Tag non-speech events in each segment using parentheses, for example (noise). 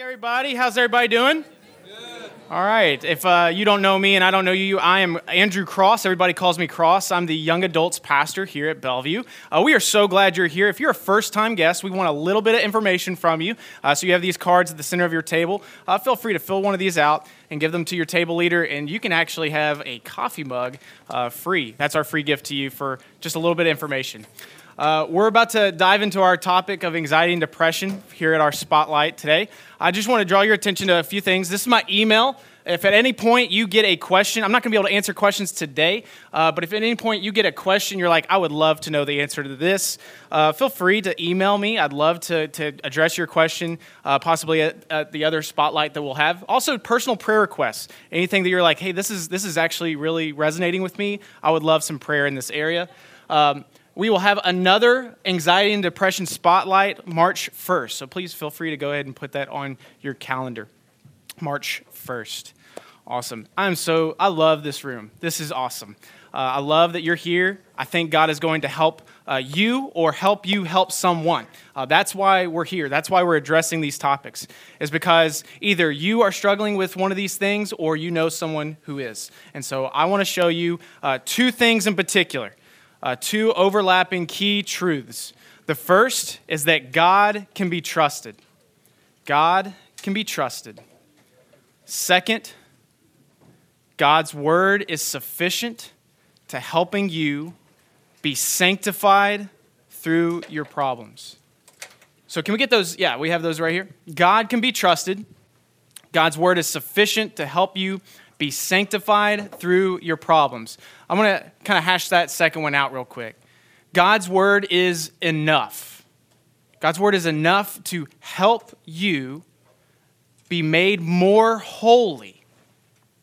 everybody. How's everybody doing? All right. If uh, you don't know me and I don't know you, I am Andrew Cross. Everybody calls me Cross. I'm the young adults pastor here at Bellevue. Uh, we are so glad you're here. If you're a first time guest, we want a little bit of information from you. Uh, so you have these cards at the center of your table. Uh, feel free to fill one of these out and give them to your table leader, and you can actually have a coffee mug uh, free. That's our free gift to you for just a little bit of information. Uh, we're about to dive into our topic of anxiety and depression here at our spotlight today. I just want to draw your attention to a few things. This is my email. If at any point you get a question, I'm not going to be able to answer questions today, uh, but if at any point you get a question, you're like, I would love to know the answer to this, uh, feel free to email me. I'd love to, to address your question, uh, possibly at, at, the other spotlight that we'll have. Also, personal prayer requests. Anything that you're like, hey, this is, this is actually really resonating with me. I would love some prayer in this area. Um, we will have another anxiety and depression spotlight March 1st. So please feel free to go ahead and put that on your calendar. March 1st. Awesome. I'm so, I love this room. This is awesome. Uh, I love that you're here. I think God is going to help uh, you or help you help someone. Uh, that's why we're here. That's why we're addressing these topics, is because either you are struggling with one of these things or you know someone who is. And so I want to show you uh, two things in particular uh, two overlapping key truths. The first is that God can be trusted. God can be trusted. Second, God's word is sufficient to helping you be sanctified through your problems. So, can we get those? Yeah, we have those right here. God can be trusted. God's word is sufficient to help you be sanctified through your problems. I'm going to kind of hash that second one out real quick. God's word is enough. God's word is enough to help you be made more holy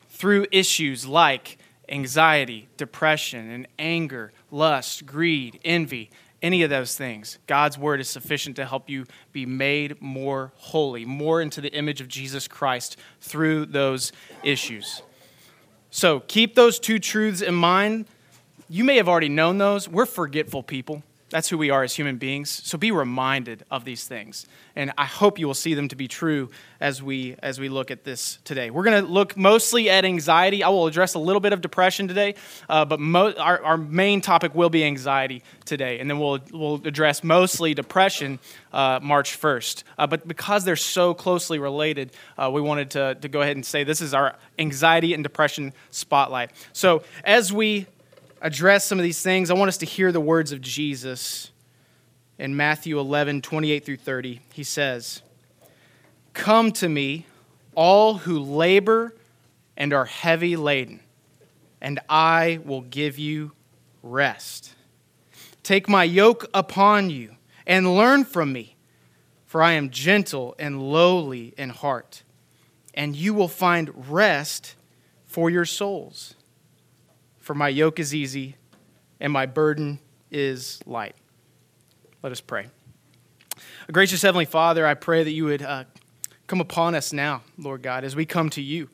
through issues like anxiety, depression, and anger, lust, greed, envy, any of those things. God's word is sufficient to help you be made more holy, more into the image of Jesus Christ through those issues. So keep those two truths in mind. You may have already known those. We're forgetful people. That's who we are as human beings. So be reminded of these things. And I hope you will see them to be true as we as we look at this today. We're going to look mostly at anxiety. I will address a little bit of depression today, uh, but mo- our, our main topic will be anxiety today. And then we'll, we'll address mostly depression uh, March 1st. Uh, but because they're so closely related, uh, we wanted to, to go ahead and say this is our anxiety and depression spotlight. So as we address some of these things, I want us to hear the words of Jesus in Matthew 11, 28 through 30. He says, Come to me, all who labor and are heavy laden, and I will give you rest. Take my yoke upon you and learn from me, for I am gentle and lowly in heart, and you will find rest for your souls. For my yoke is easy and my burden is light. Let us pray. Gracious Heavenly Father, I pray that you would uh, come upon us now, Lord God, as we come to you.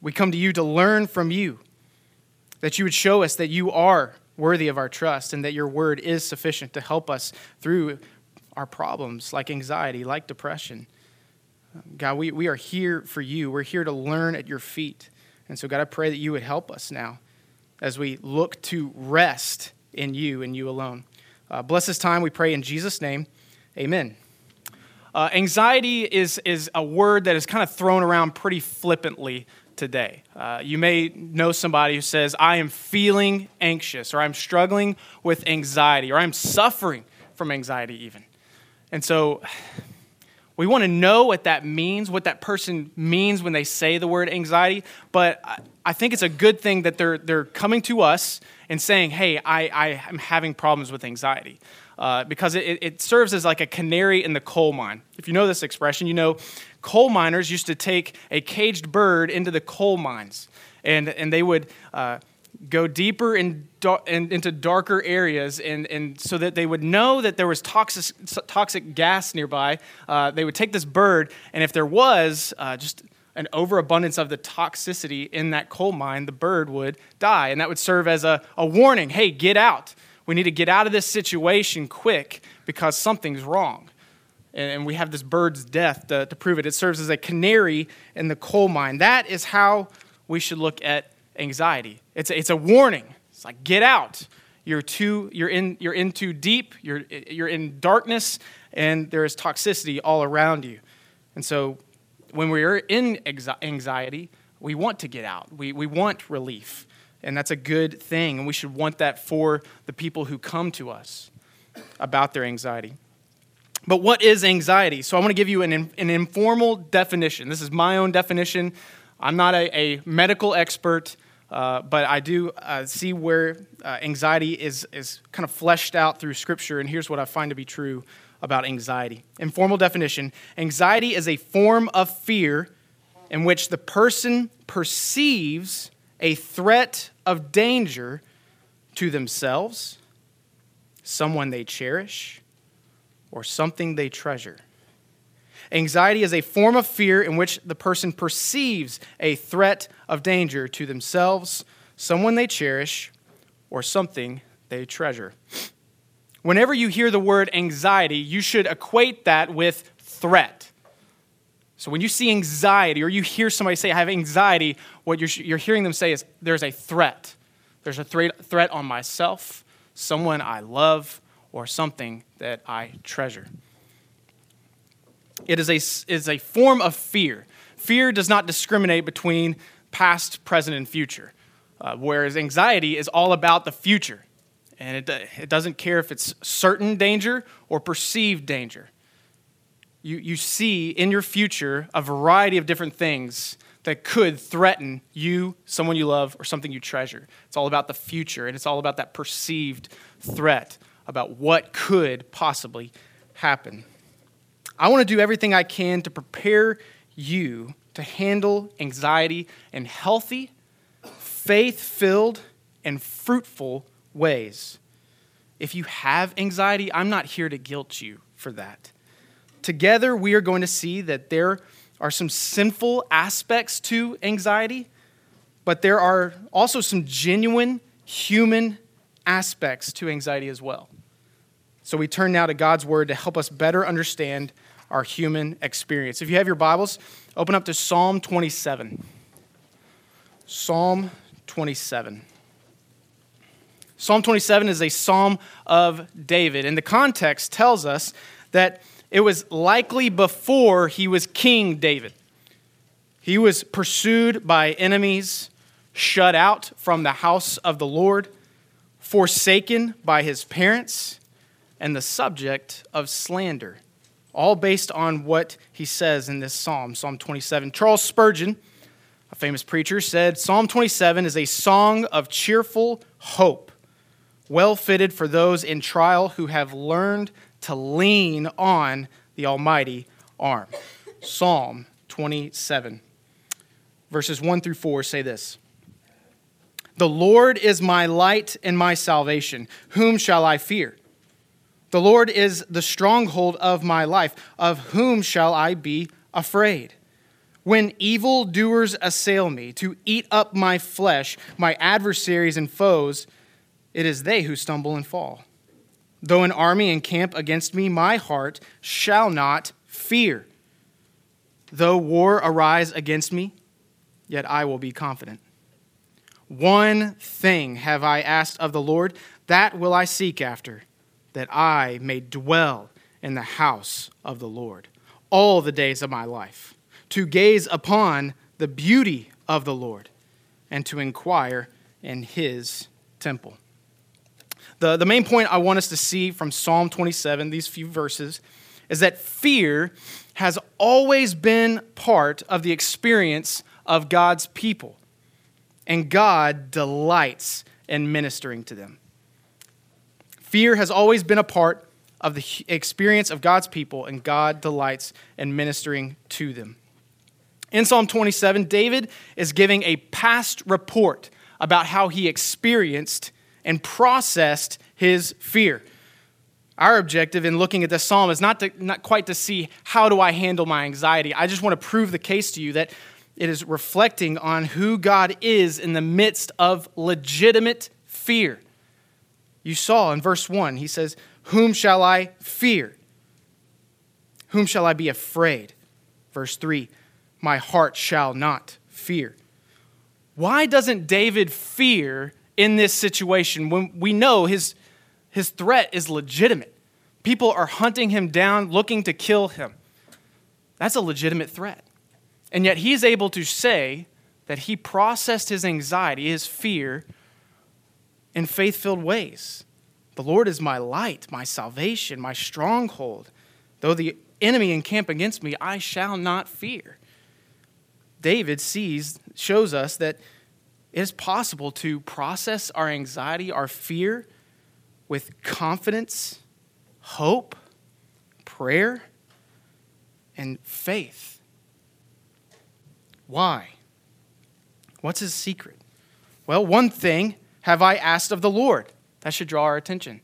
We come to you to learn from you, that you would show us that you are worthy of our trust and that your word is sufficient to help us through our problems like anxiety, like depression. God, we, we are here for you. We're here to learn at your feet. And so, God, I pray that you would help us now as we look to rest in you and you alone. Uh, bless this time, we pray in Jesus' name. Amen. Uh, anxiety is, is a word that is kind of thrown around pretty flippantly today. Uh, you may know somebody who says, I am feeling anxious, or I'm struggling with anxiety, or I'm suffering from anxiety, even. And so we want to know what that means, what that person means when they say the word anxiety. But I think it's a good thing that they're, they're coming to us and saying, hey, I, I am having problems with anxiety. Uh, because it, it serves as like a canary in the coal mine. If you know this expression, you know coal miners used to take a caged bird into the coal mines, and, and they would uh, go deeper in, in, into darker areas, and, and so that they would know that there was toxic, toxic gas nearby. Uh, they would take this bird, and if there was uh, just an overabundance of the toxicity in that coal mine, the bird would die. And that would serve as a, a warning hey, get out. We need to get out of this situation quick because something's wrong. and we have this bird's death to, to prove it. It serves as a canary in the coal mine. That is how we should look at anxiety. It's a, it's a warning. It's like, get out. You're, too, you're, in, you're in too deep, you're, you're in darkness, and there is toxicity all around you. And so when we're in anxiety, we want to get out, we, we want relief. And that's a good thing, and we should want that for the people who come to us about their anxiety. But what is anxiety? So I want to give you an, an informal definition. This is my own definition. I'm not a, a medical expert, uh, but I do uh, see where uh, anxiety is, is kind of fleshed out through Scripture, and here's what I find to be true about anxiety. Informal definition anxiety is a form of fear in which the person perceives a threat of danger to themselves, someone they cherish, or something they treasure. Anxiety is a form of fear in which the person perceives a threat of danger to themselves, someone they cherish, or something they treasure. Whenever you hear the word anxiety, you should equate that with threat. So when you see anxiety or you hear somebody say, I have anxiety, what you're, you're hearing them say is, there's a threat. There's a threat on myself, someone I love, or something that I treasure. It is a, is a form of fear. Fear does not discriminate between past, present, and future, uh, whereas anxiety is all about the future. And it, it doesn't care if it's certain danger or perceived danger. You, you see in your future a variety of different things that could threaten you, someone you love, or something you treasure. It's all about the future, and it's all about that perceived threat about what could possibly happen. I want to do everything I can to prepare you to handle anxiety in healthy, faith filled, and fruitful ways. If you have anxiety, I'm not here to guilt you for that. Together, we are going to see that there are some sinful aspects to anxiety, but there are also some genuine human aspects to anxiety as well. So we turn now to God's word to help us better understand our human experience. If you have your Bibles, open up to Psalm 27. Psalm 27. Psalm 27 is a psalm of David, and the context tells us that it was likely before he was King David. He was pursued by enemies, shut out from the house of the Lord, forsaken by his parents, and the subject of slander, all based on what he says in this psalm, Psalm 27. Charles Spurgeon, a famous preacher, said Psalm 27 is a song of cheerful hope, well fitted for those in trial who have learned to lean on the Almighty arm. Psalm 27, verses 1 through 4 say this. The Lord is my light and my salvation. Whom shall I fear? The Lord is the stronghold of my life. Of whom shall I be afraid? When evildoers assail me to eat up my flesh, my adversaries and foes, it is they who stumble and fall. Though an army encamp against me, my heart shall not fear. Though war arise against me, yet I will be confident. One thing have I asked of the Lord, that will I seek after that I may dwell in the house of the Lord all the days of my life, to gaze upon the beauty of the Lord and to inquire in his temple. The, the main point I want us to see from Psalm 27, these few verses, is that fear has always been part of the experience of God's people, and God delights in ministering to them. Fear has always been a part of the experience of God's people, and God delights in ministering to them. In Psalm 27, David is giving a past report about how he experienced and processed his fear. Our objective in looking at this psalm is not, to, not quite to see how do I handle my anxiety. I just want to prove the case to you that it is reflecting on who God is in the midst of legitimate fear. You saw in verse 1, he says, Whom shall I fear? Whom shall I be afraid? Verse 3 My heart shall not fear. Why doesn't David fear in this situation when we know his, his threat is legitimate? People are hunting him down, looking to kill him. That's a legitimate threat. And yet he's able to say that he processed his anxiety, his fear, in faith filled ways. The Lord is my light, my salvation, my stronghold. Though the enemy encamp against me, I shall not fear. David sees, shows us that it is possible to process our anxiety, our fear, with confidence, hope, prayer, and faith. Why? What's his secret? Well, one thing have I asked of the Lord. That should draw our attention.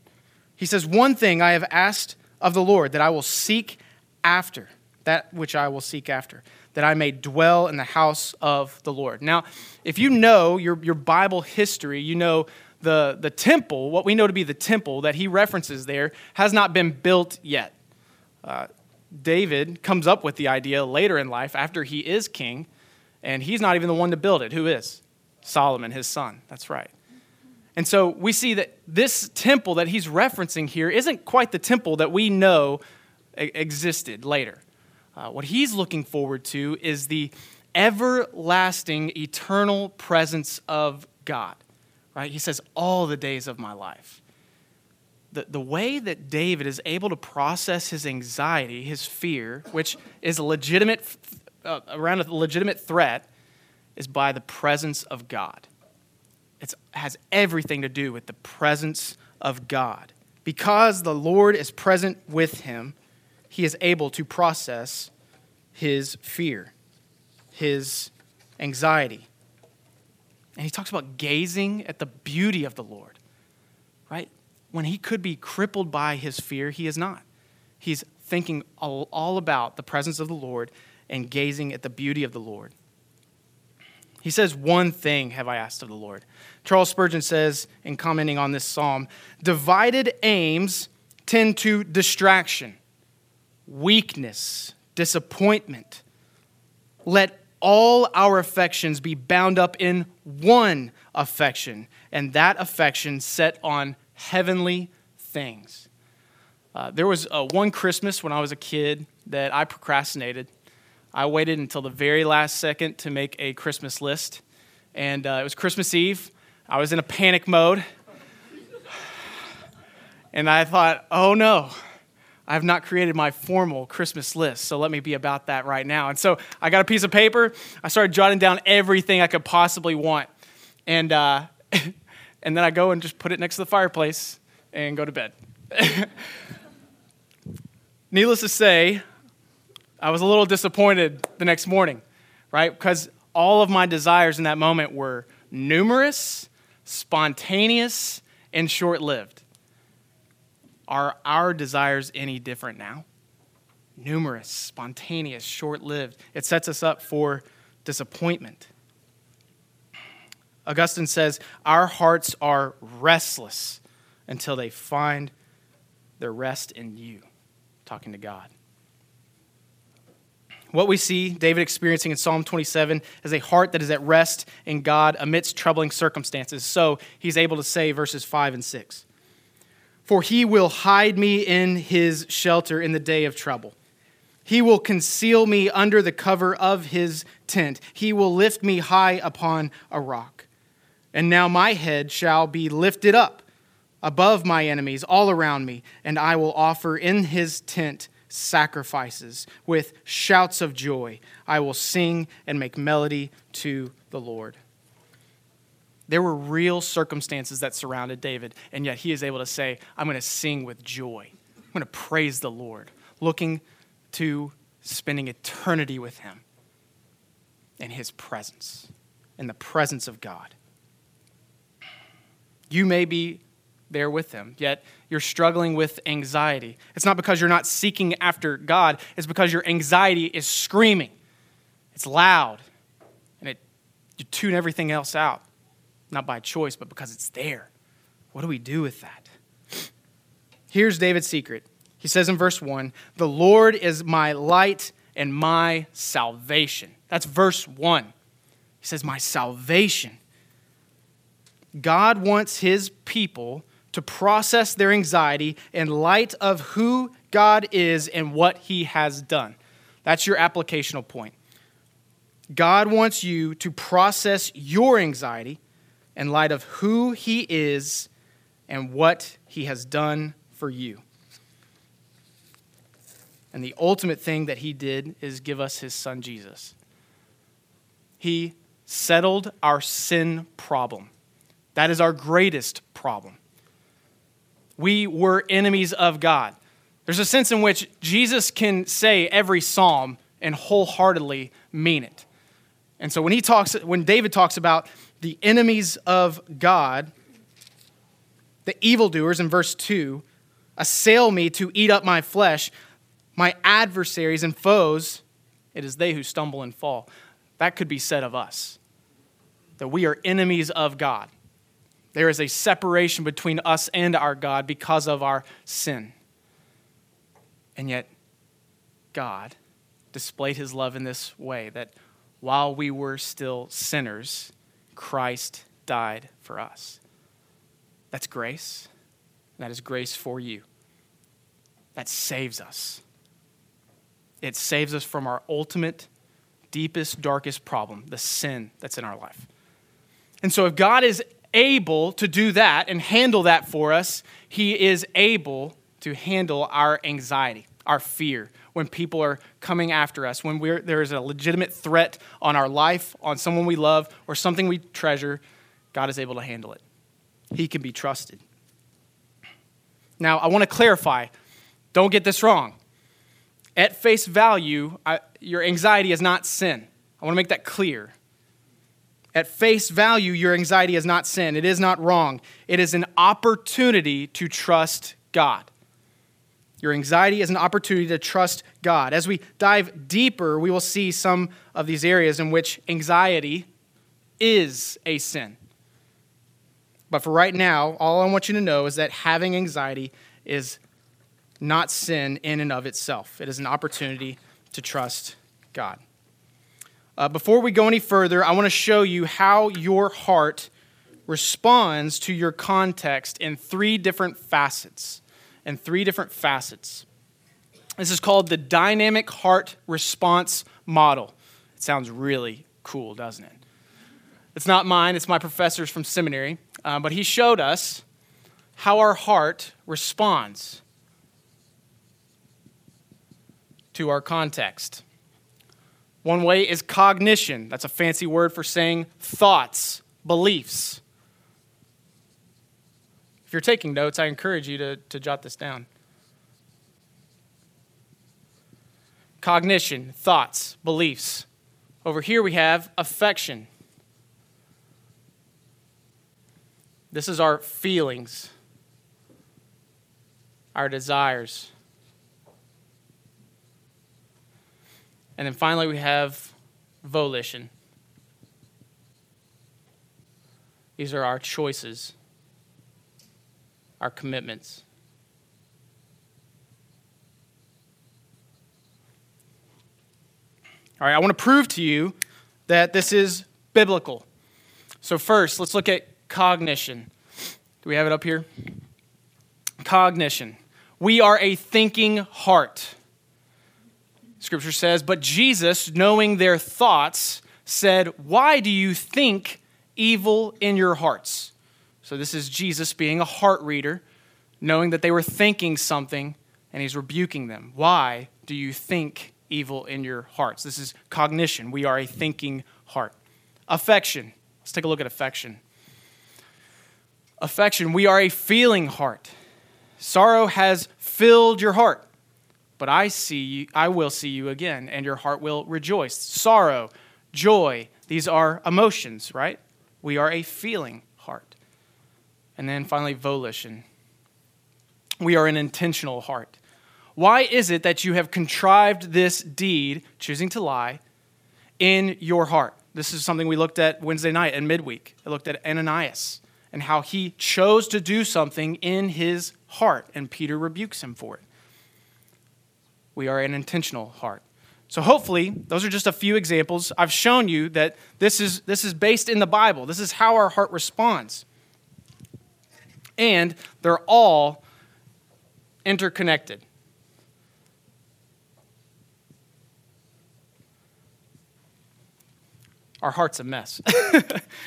He says, One thing I have asked of the Lord that I will seek after, that which I will seek after, that I may dwell in the house of the Lord. Now, if you know your, your Bible history, you know the, the temple, what we know to be the temple that he references there, has not been built yet. Uh, David comes up with the idea later in life after he is king, and he's not even the one to build it. Who is? Solomon, his son. That's right. And so we see that this temple that he's referencing here isn't quite the temple that we know existed later. Uh, what he's looking forward to is the everlasting, eternal presence of God. Right? He says, all the days of my life. The, the way that David is able to process his anxiety, his fear, which is a legitimate, uh, around a legitimate threat, is by the presence of God. It has everything to do with the presence of God. Because the Lord is present with him, he is able to process his fear, his anxiety. And he talks about gazing at the beauty of the Lord, right? When he could be crippled by his fear, he is not. He's thinking all, about the presence of the Lord and gazing at the beauty of the Lord. He says, One thing have I asked of the Lord. Charles Spurgeon says, in commenting on this psalm, divided aims tend to distraction, weakness, disappointment. Let all our affections be bound up in one affection, and that affection set on heavenly things. Uh, there was uh, one Christmas when I was a kid that I procrastinated. I waited until the very last second to make a Christmas list. And uh, it was Christmas Eve. I was in a panic mode. And I thought, oh no, I have not created my formal Christmas list. So let me be about that right now. And so I got a piece of paper. I started jotting down everything I could possibly want. And, uh, (laughs) and then I go and just put it next to the fireplace and go to bed. (laughs) Needless to say, I was a little disappointed the next morning, right? Because all of my desires in that moment were numerous, spontaneous, and short lived. Are our desires any different now? Numerous, spontaneous, short lived. It sets us up for disappointment. Augustine says, Our hearts are restless until they find their rest in you, talking to God. What we see David experiencing in Psalm 27 is a heart that is at rest in God amidst troubling circumstances. So he's able to say verses 5 and 6 For he will hide me in his shelter in the day of trouble. He will conceal me under the cover of his tent. He will lift me high upon a rock. And now my head shall be lifted up above my enemies all around me, and I will offer in his tent sacrifices with shouts of joy. I will sing and make melody to the Lord. There were real circumstances that surrounded David, and yet he is able to say, I'm going to sing with joy. I'm going to praise the Lord, looking to spending eternity with him in his presence, in the presence of God. You may be there with them, yet you're struggling with anxiety. It's not because you're not seeking after God, it's because your anxiety is screaming. It's loud, and it, you tune everything else out, not by choice, but because it's there. What do we do with that? Here's David's secret He says in verse 1 The Lord is my light and my salvation. That's verse 1. He says, My salvation. God wants his people to process their anxiety in light of who God is and what he has done. That's your applicational point. God wants you to process your anxiety in light of who he is and what he has done for you. And the ultimate thing that he did is give us his son Jesus. He settled our sin problem. That is our greatest problem. We were enemies of God. There's a sense in which Jesus can say every psalm and wholeheartedly mean it. And so when he talks when David talks about the enemies of God, the evildoers in verse 2 assail me to eat up my flesh, my adversaries and foes, it is they who stumble and fall. That could be said of us. That we are enemies of God. There is a separation between us and our God because of our sin. And yet, God displayed his love in this way that while we were still sinners, Christ died for us. That's grace. That is grace for you. That saves us. It saves us from our ultimate, deepest, darkest problem, the sin that's in our life. And so, if God is able to do that and handle that for us, He is able to handle our anxiety, our fear, when people are coming after us, when there is a legitimate threat on our life, on someone we love, or something we treasure, God is able to handle it. He can be trusted. Now, I want to clarify don't get this wrong. At face value, I, your anxiety is not sin. I want to make that clear. At face value, your anxiety is not sin. It is not wrong. It is an opportunity to trust God. Your anxiety is an opportunity to trust God. As we dive deeper, we will see some of these areas in which anxiety is a sin. But for right now, all I want you to know is that having anxiety is not sin in and of itself. It is an opportunity to trust God. Uh, before we go any further, I want to show you how your heart responds to your context in three different facets. In three different facets. This is called the dynamic heart response model. It sounds really cool, doesn't it? It's not mine, it's my professor's from seminary. Uh, but he showed us how our heart responds to our context. One way is cognition. That's a fancy word for saying thoughts, beliefs. If you're taking notes, I encourage you to, to jot this down. Cognition, thoughts, beliefs. Over here we have affection. This is our feelings, our desires. And then finally, we have volition. These are our choices, our commitments. All right, I want to prove to you that this is biblical. So, first, let's look at cognition. Do we have it up here? Cognition. We are a thinking heart. Scripture says, But Jesus, knowing their thoughts, said, Why do you think evil in your hearts? So this is Jesus being a heart reader, knowing that they were thinking something, and he's rebuking them. Why do you think evil in your hearts? This is cognition. We are a thinking heart. Affection. Let's take a look at affection. Affection. We are a feeling heart. Sorrow has filled your heart but I see you, I will see you again, and your heart will rejoice. Sorrow, joy, these are emotions, right? We are a feeling heart. And then finally, volition. We are an intentional heart. Why is it that you have contrived this deed, choosing to lie, in your heart? This is something we looked at Wednesday night and midweek. I looked at Ananias and how he chose to do something in his heart, and Peter rebukes him for it. We are an intentional heart. So hopefully, those are just a few examples. I've shown you that this is, this is based in the Bible. This is how our heart responds. And they're all interconnected. Our heart's a mess.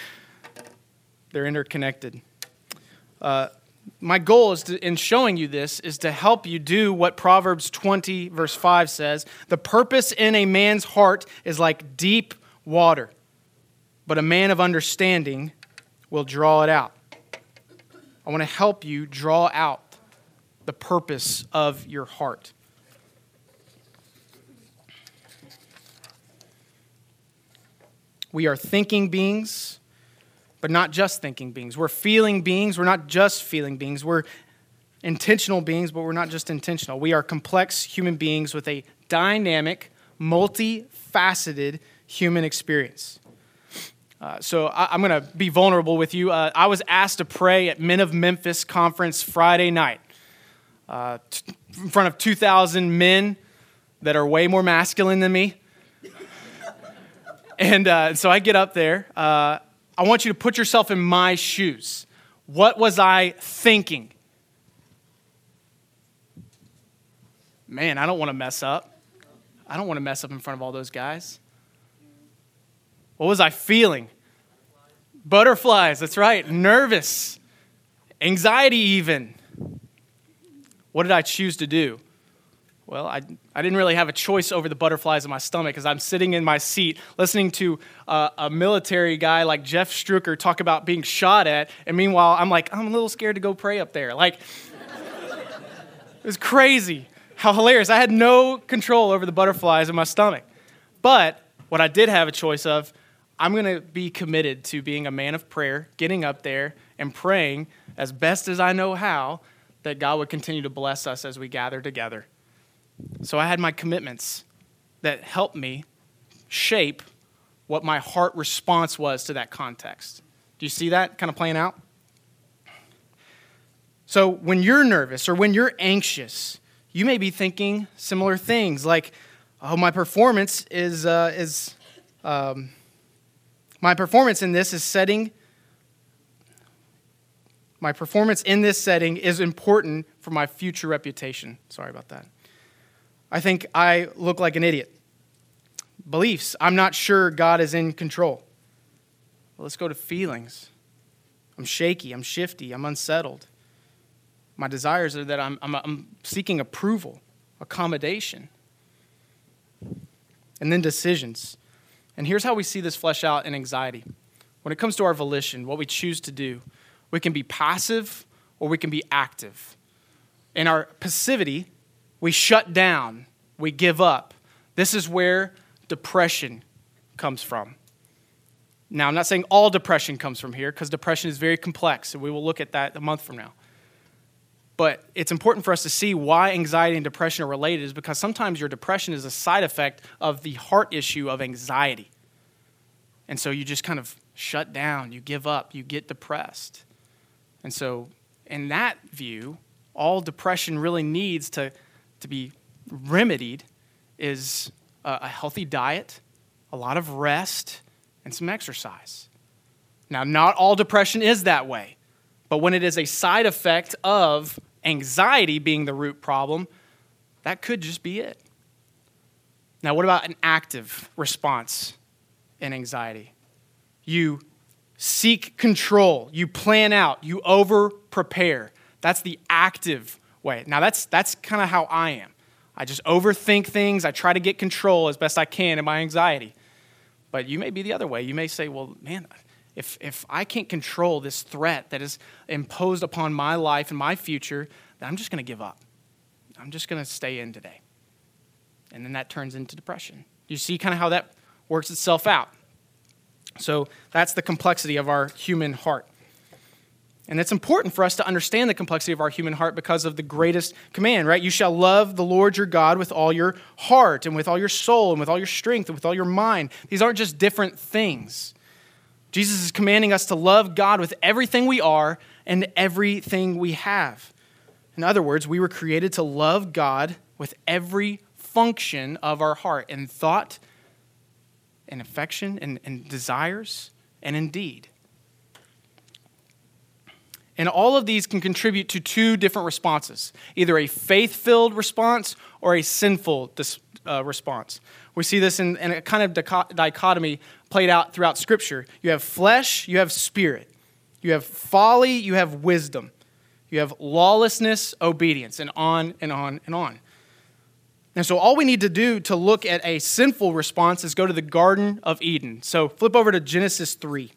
(laughs) They're interconnected. Uh, my goal is to, in showing you this is to help you do what Proverbs 20, verse 5 says The purpose in a man's heart is like deep water, but a man of understanding will draw it out. I want to help you draw out the purpose of your heart. We are thinking beings, but not just thinking beings. We're feeling beings. We're not just feeling beings. We're intentional beings, but we're not just intentional. We are complex human beings with a dynamic, multifaceted human experience. Uh, so I, am going to be vulnerable with you. Uh, I was asked to pray at Men of Memphis conference Friday night uh, t- in front of 2,000 men that are way more masculine than me. (laughs) And uh, so I get up there. I want you to put yourself in my shoes. What was I thinking? Man, I don't want to mess up. I don't want to mess up in front of all those guys. What was I feeling? Butterflies, that's right. Nervous. Anxiety, even. What did I choose to do? Well, I, I didn't really have a choice over the butterflies in my stomach because I'm sitting in my seat listening to uh, a military guy like Jeff Struecker talk about being shot at. And meanwhile, I'm like, I'm a little scared to go pray up there. Like, it was crazy. How hilarious. I had no control over the butterflies in my stomach. But what I did have a choice of, I'm going to be committed to being a man of prayer, getting up there and praying as best as I know how that God would continue to bless us as we gather together. So I had my commitments that helped me shape what my heart response was to that context. Do you see that kind of playing out? So when you're nervous or when you're anxious, you may be thinking similar things like, "Oh, my performance is uh, is um, my performance in this is setting." My performance in this setting is important for my future reputation. Sorry about that. I think I look like an idiot. Beliefs, I'm not sure God is in control. Well, let's go to feelings. I'm shaky, I'm shifty, I'm unsettled. My desires are that I'm, I'm, I'm seeking approval, accommodation. And then decisions. And here's how we see this flesh out in anxiety. When it comes to our volition, what we choose to do, we can be passive or we can be active. In our passivity, we shut down, we give up. This is where depression comes from. Now, I'm not saying all depression comes from here because depression is very complex, and we will look at that a month from now. But it's important for us to see why anxiety and depression are related, is because sometimes your depression is a side effect of the heart issue of anxiety. And so you just kind of shut down, you give up, you get depressed. And so, in that view, all depression really needs to to be remedied is a healthy diet, a lot of rest, and some exercise. Now, not all depression is that way, but when it is a side effect of anxiety being the root problem, that could just be it. Now, what about an active response in anxiety? You seek control, you plan out, you over prepare. That's the active way. Now, that's, that's kind of how I am. I just overthink things. I try to get control as best I can in my anxiety. But you may be the other way. You may say, well, man, if, if I can't control this threat that is imposed upon my life and my future, then I'm just going to give up. I'm just going to stay in today. And then that turns into depression. You see kind of how that works itself out. So that's the complexity of our human heart. And it's important for us to understand the complexity of our human heart because of the greatest command, right? You shall love the Lord your God with all your heart and with all your soul and with all your strength and with all your mind. These aren't just different things. Jesus is commanding us to love God with everything we are and everything we have. In other words, we were created to love God with every function of our heart in thought, in affection, and desires, and in deed. And all of these can contribute to two different responses either a faith filled response or a sinful dis- uh, response. We see this in, in a kind of dichotomy played out throughout Scripture. You have flesh, you have spirit. You have folly, you have wisdom. You have lawlessness, obedience, and on and on and on. And so, all we need to do to look at a sinful response is go to the Garden of Eden. So, flip over to Genesis 3.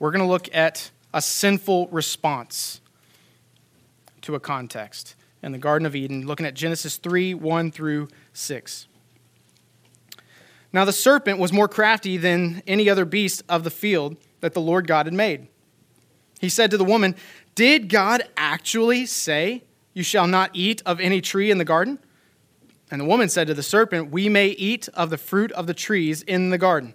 We're going to look at a sinful response to a context in the Garden of Eden, looking at Genesis 3 1 through 6. Now the serpent was more crafty than any other beast of the field that the Lord God had made. He said to the woman, Did God actually say, You shall not eat of any tree in the garden? And the woman said to the serpent, We may eat of the fruit of the trees in the garden.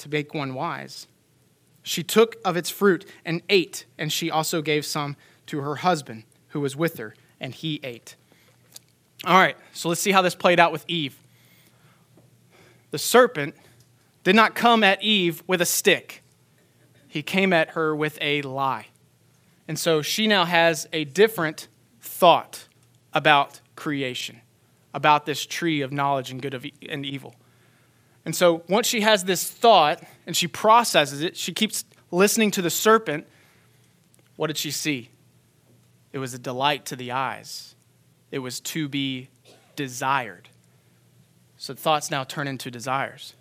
to make one wise, she took of its fruit and ate, and she also gave some to her husband who was with her, and he ate. All right, so let's see how this played out with Eve the serpent did not come at Eve with a stick, he came at her with a lie. And so she now has a different thought about creation, about this tree of knowledge and good and evil. And so once she has this thought and she processes it, she keeps listening to the serpent. What did she see? It was a delight to the eyes, it was to be desired. So thoughts now turn into desires.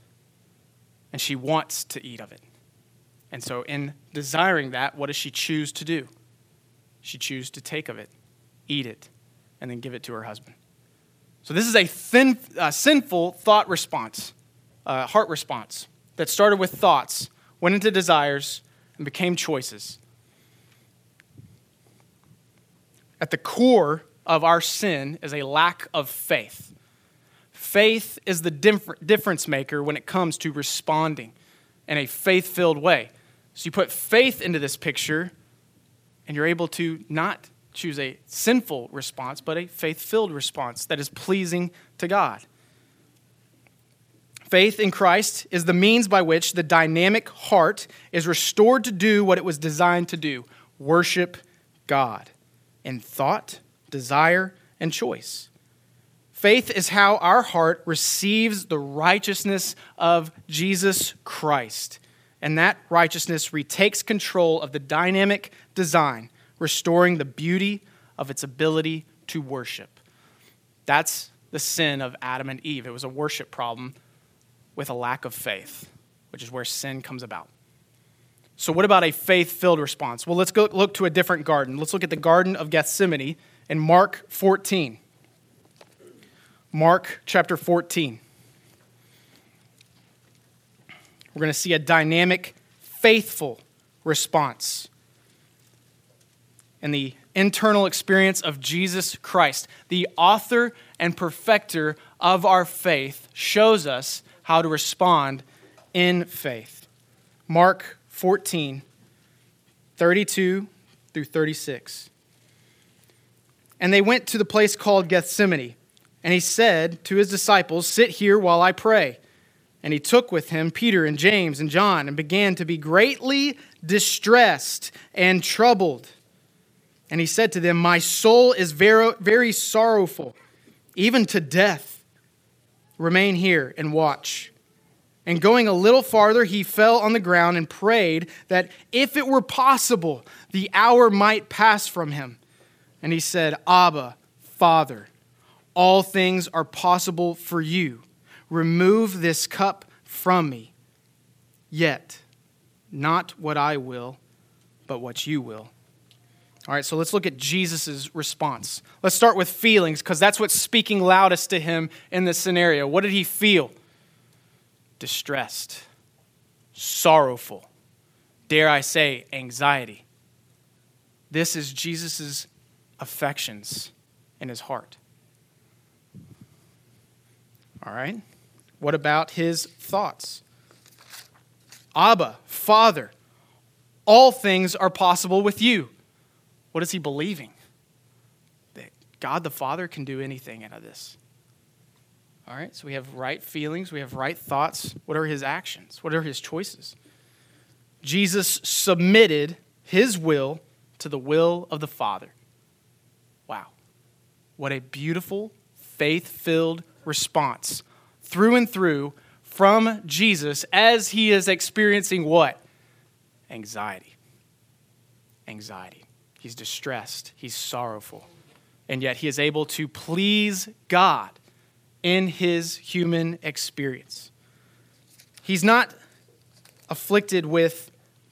And she wants to eat of it. And so, in desiring that, what does she choose to do? She chooses to take of it, eat it, and then give it to her husband. So, this is a thin, uh, sinful thought response, uh, heart response that started with thoughts, went into desires, and became choices. At the core of our sin is a lack of faith. Faith is the difference maker when it comes to responding in a faith filled way. So you put faith into this picture, and you're able to not choose a sinful response, but a faith filled response that is pleasing to God. Faith in Christ is the means by which the dynamic heart is restored to do what it was designed to do worship God in thought, desire, and choice. Faith is how our heart receives the righteousness of Jesus Christ. And that righteousness retakes control of the dynamic design, restoring the beauty of its ability to worship. That's the sin of Adam and Eve. It was a worship problem with a lack of faith, which is where sin comes about. So, what about a faith filled response? Well, let's go look to a different garden. Let's look at the Garden of Gethsemane in Mark 14. Mark chapter 14. We're going to see a dynamic, faithful response in the internal experience of Jesus Christ. The author and perfecter of our faith shows us how to respond in faith. Mark 14, 32 through 36. And they went to the place called Gethsemane. And he said to his disciples, Sit here while I pray. And he took with him Peter and James and John and began to be greatly distressed and troubled. And he said to them, My soul is very, very sorrowful, even to death. Remain here and watch. And going a little farther, he fell on the ground and prayed that if it were possible, the hour might pass from him. And he said, Abba, Father, all things are possible for you. Remove this cup from me. Yet, not what I will, but what you will. All right, so let's look at Jesus' response. Let's start with feelings, because that's what's speaking loudest to him in this scenario. What did he feel? Distressed, sorrowful, dare I say, anxiety. This is Jesus' affections in his heart. All right, what about his thoughts? Abba, Father, all things are possible with you. What is he believing? That God the Father can do anything out of this. All right, so we have right feelings, we have right thoughts. What are his actions? What are his choices? Jesus submitted his will to the will of the Father. Wow. What a beautiful, faith filled response through and through from Jesus as he is experiencing what? Anxiety. Anxiety. He's distressed, he's sorrowful, and yet he is able to please God in his human experience. He's not afflicted with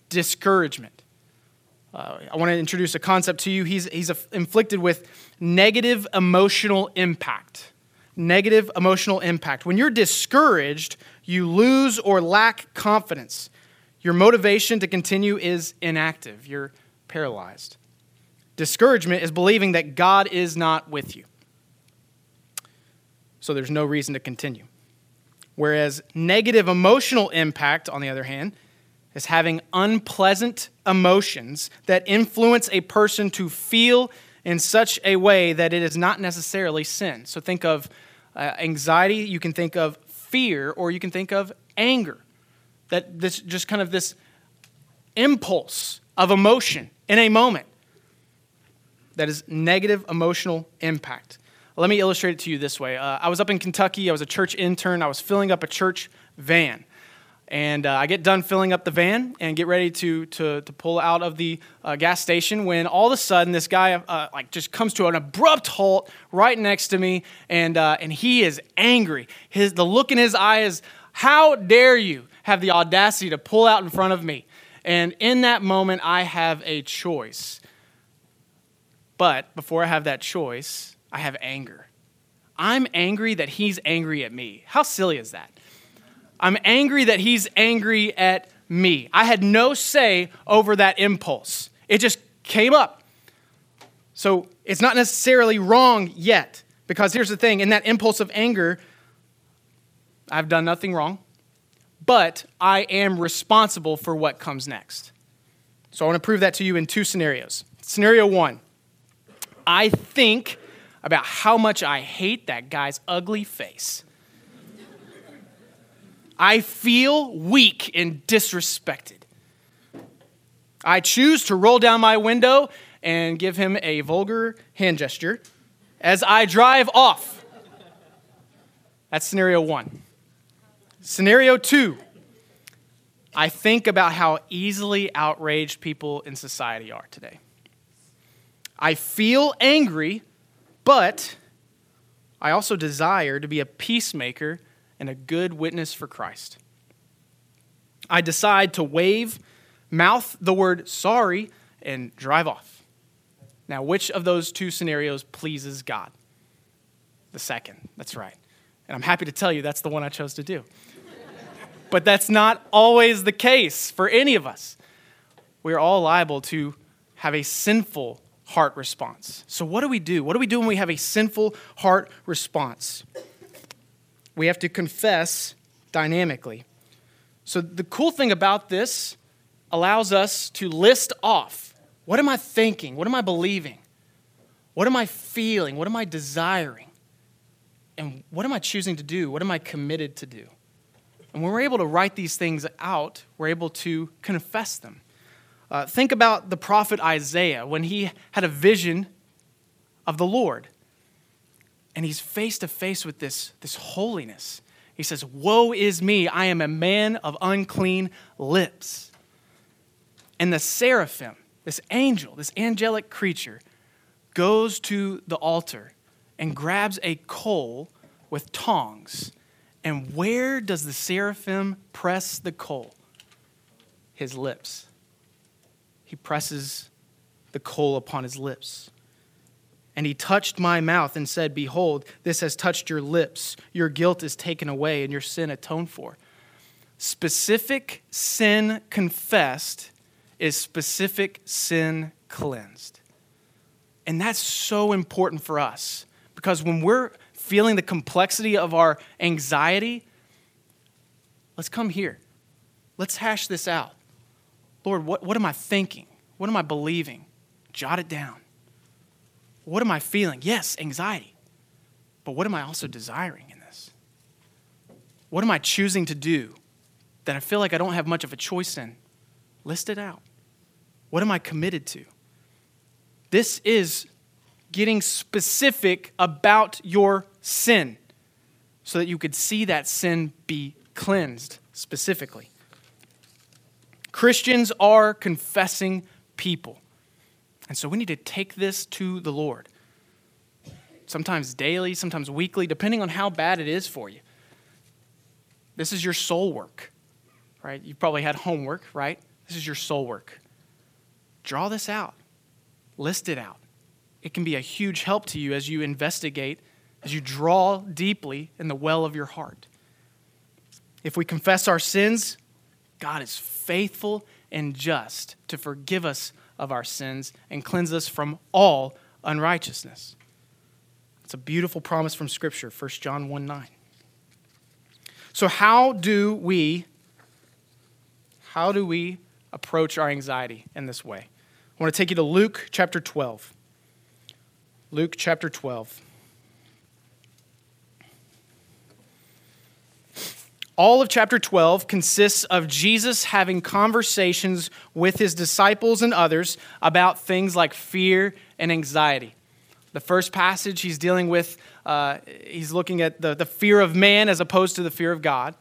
discouragement. Uh, I want to introduce a concept to you. He's, he's inflicted with negative emotional impact. Negative emotional impact. When you're discouraged, you lose or lack confidence. Your motivation to continue is inactive. You're paralyzed. Discouragement is believing that God is not with you. So there's no reason to continue. Whereas negative emotional impact, on the other hand, is having unpleasant emotions that influence a person to feel in such a way that it is not necessarily sin. So think of uh, anxiety, you can think of fear, or you can think of anger. That this just kind of this impulse of emotion in a moment that is negative emotional impact. Let me illustrate it to you this way. Uh, I was up in Kentucky. I was a church intern. I was filling up a church van. And uh, I get done filling up the van and get ready to, to, to pull out of the uh, gas station when all of a sudden this guy uh, like just comes to an abrupt halt right next to me and, uh, and he is angry. His, the look in his eye is, How dare you have the audacity to pull out in front of me? And in that moment, I have a choice. But before I have that choice, I have anger. I'm angry that he's angry at me. How silly is that? I'm angry that he's angry at me. I had no say over that impulse, it just came up. So it's not necessarily wrong yet, because here's the thing in that impulse of anger, I've done nothing wrong, but I am responsible for what comes next. So I want to prove that to you in two scenarios. Scenario one I think about how much I hate that guy's ugly face. I feel weak and disrespected. I choose to roll down my window and give him a vulgar hand gesture as I drive off. That's scenario one. Scenario two I think about how easily outraged people in society are today. I feel angry, but I also desire to be a peacemaker and a good witness for Christ. I decide to wave, mouth the word sorry, and drive off. Now, which of those two scenarios pleases God? The second. That's right. And I'm happy to tell you that's the one I chose to do. (laughs) but that's not always the case for any of us. We're all liable to have a sinful heart response. So, what do we do? What do we do when we have a sinful heart response? We have to confess dynamically. So, the cool thing about this allows us to list off what am I thinking? What am I believing? What am I feeling? What am I desiring? And what am I choosing to do? What am I committed to do? And when we're able to write these things out, we're able to confess them. Uh, think about the prophet Isaiah when he had a vision of the Lord. And he's face to face with this, this holiness. He says, Woe is me, I am a man of unclean lips. And the seraphim, this angel, this angelic creature, goes to the altar and grabs a coal with tongs. And where does the seraphim press the coal? His lips he presses the coal upon his lips. And he touched my mouth and said, Behold, this has touched your lips. Your guilt is taken away and your sin atoned for. Specific sin confessed is specific sin cleansed. And that's so important for us because when we're feeling the complexity of our anxiety, let's come here. Let's hash this out. Lord, what, what am I thinking? What am I believing? Jot it down. What am I feeling? Yes, anxiety. But what am I also desiring in this? What am I choosing to do that I feel like I don't have much of a choice in? List it out. What am I committed to? This is getting specific about your sin so that you could see that sin be cleansed specifically. Christians are confessing people. And so we need to take this to the Lord. Sometimes daily, sometimes weekly, depending on how bad it is for you. This is your soul work, right? You probably had homework, right? This is your soul work. Draw this out, list it out. It can be a huge help to you as you investigate, as you draw deeply in the well of your heart. If we confess our sins, God is faithful and just to forgive us of our sins and cleanse us from all unrighteousness. It's a beautiful promise from Scripture, 1 John 1 9. So, how do we how do we approach our anxiety in this way? I want to take you to Luke chapter 12. Luke chapter 12. All of chapter 12 consists of Jesus having conversations with his disciples and others about things like fear and anxiety. The first passage, he's dealing with, uh, he's looking at the, the fear of man as opposed to the fear of God.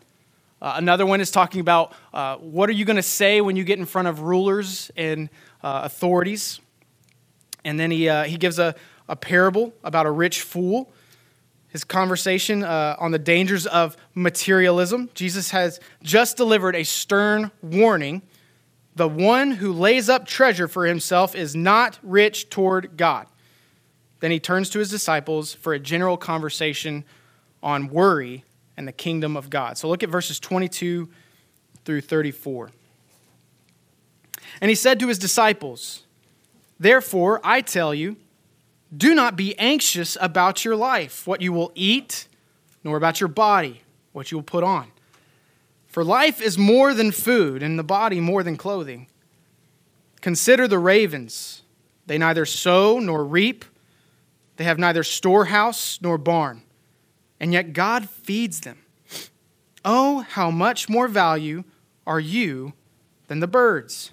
Uh, another one is talking about uh, what are you going to say when you get in front of rulers and uh, authorities. And then he, uh, he gives a, a parable about a rich fool his conversation uh, on the dangers of materialism. Jesus has just delivered a stern warning. The one who lays up treasure for himself is not rich toward God. Then he turns to his disciples for a general conversation on worry and the kingdom of God. So look at verses 22 through 34. And he said to his disciples, Therefore, I tell you, do not be anxious about your life, what you will eat, nor about your body, what you will put on. For life is more than food, and the body more than clothing. Consider the ravens. They neither sow nor reap, they have neither storehouse nor barn, and yet God feeds them. Oh, how much more value are you than the birds?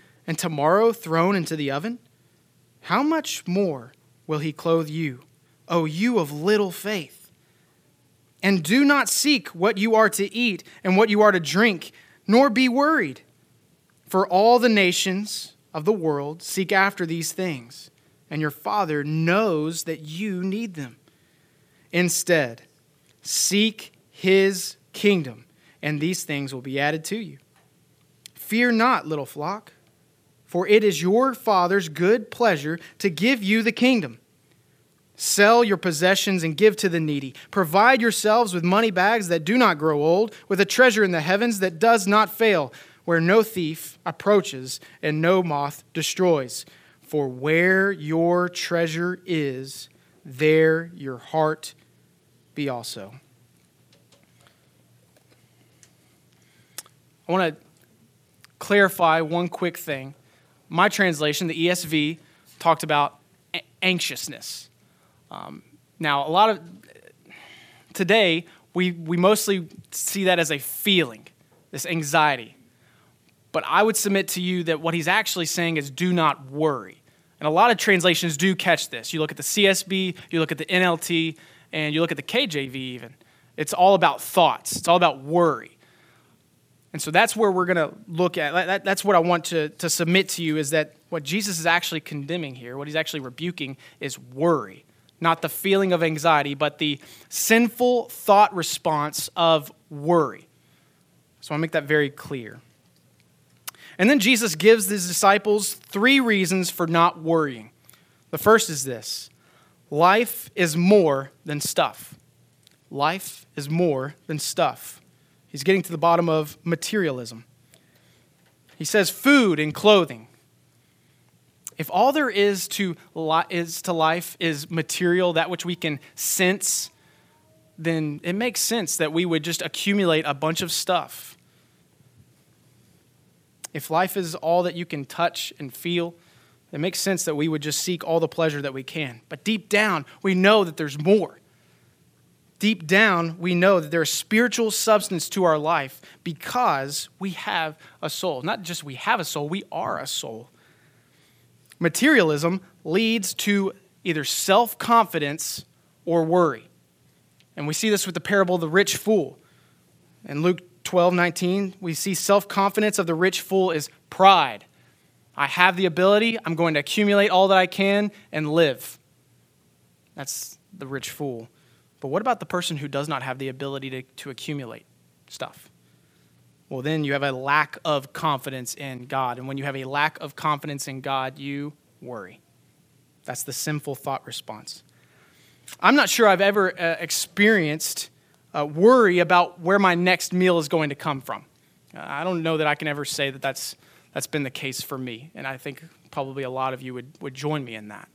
and tomorrow thrown into the oven? How much more will he clothe you, O you of little faith? And do not seek what you are to eat and what you are to drink, nor be worried. For all the nations of the world seek after these things, and your Father knows that you need them. Instead, seek his kingdom, and these things will be added to you. Fear not, little flock for it is your Father's good pleasure to give you the kingdom. Sell your possessions and give to the needy. Provide yourselves with money bags that do not grow old, with a treasure in the heavens that does not fail, where no thief approaches and no moth destroys. For where your treasure is, there your heart be also. I want to clarify one quick thing my translation, the ESV, talked about anxiousness. Um, now, a lot of today, we, we mostly see that as a feeling, this anxiety. But I would submit to you that what he's actually saying is do not worry. And a lot of translations do catch this. You look at the CSB, you look at the NLT, and you look at the KJV even. It's all about thoughts, it's all about worry. And so that's where we're going to look at. that's what I want to, to submit to you is that what Jesus is actually condemning here, what he's actually rebuking, is worry. Not the feeling of anxiety, but the sinful thought response of worry. So I want to make that very clear. And then Jesus gives his disciples three reasons for not worrying. The first is this life is more than stuff. Life is more than stuff. He's getting to the bottom of materialism. He says food and clothing. If all there is to, is to life is material, that which we can sense, then it makes sense that we would just accumulate a bunch of stuff if life is all that you can touch and feel, it makes sense that we would just seek all the pleasure that we can. But deep down, we know that there's more. Deep down, we know that there's spiritual substance to our life because we have a soul. Not just we have a soul, we are a soul. Materialism leads to either self confidence or worry. And we see this with the parable of the rich fool. In Luke 12, 19, we see self confidence of the rich fool is pride. I have the ability, I'm going to accumulate all that I can and live. That's the rich fool. But what about the person who does not have the ability to, to accumulate stuff? Well, then you have a lack of confidence in God. And when you have a lack of confidence in God, you worry. That's the sinful thought response. I'm not sure I've ever uh, experienced uh, worry about where my next meal is going to come from. Uh, I don't know that I can ever say that that's, that's been the case for me, and I think probably a lot of you would, would join me in that.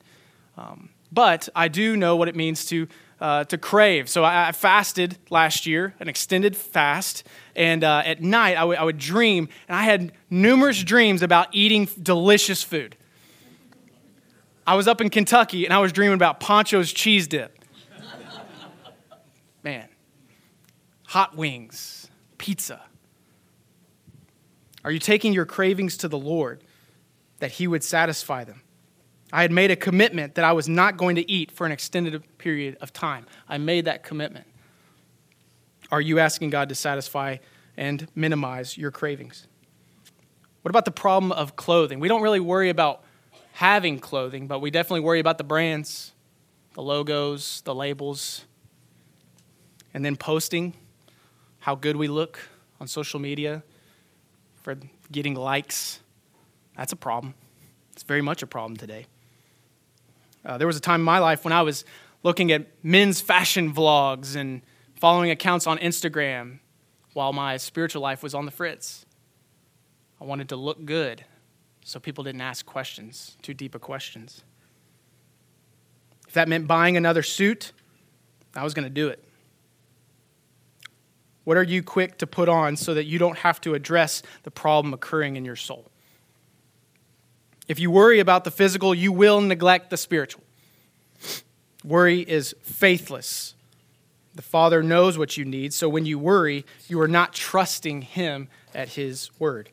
Um, but I do know what it means to, uh, to crave. So I, I, fasted last year, an extended fast, and uh, at night I, w- I would dream, and I had numerous dreams about eating delicious food. I was up in Kentucky, and I was dreaming about Pancho's cheese dip. (laughs) Man, hot wings, pizza? Are you taking your cravings to the Lord that He would satisfy them? I had made a commitment that I was not going to eat for an extended period of time. I made that commitment. Are you asking God to satisfy and minimize your cravings? What about the problem of clothing? We don't really worry about having clothing, but we definitely worry about the brands, the logos, the labels, and then posting how good we look on social media, for getting likes. That's a problem. It's very much a problem today. Uh, there was a time in my life when I was looking at men's fashion vlogs and following accounts on Instagram while my spiritual life was on the fritz. I wanted to look good so people didn't ask questions, too deep of questions. If that meant buying another suit, I was going to do it. What are you quick to put on so that you don't have to address the problem occurring in your soul? If you worry about the physical, you will neglect the spiritual. Worry is faithless. The Father knows what you need, so when you worry, you are not trusting Him at His word.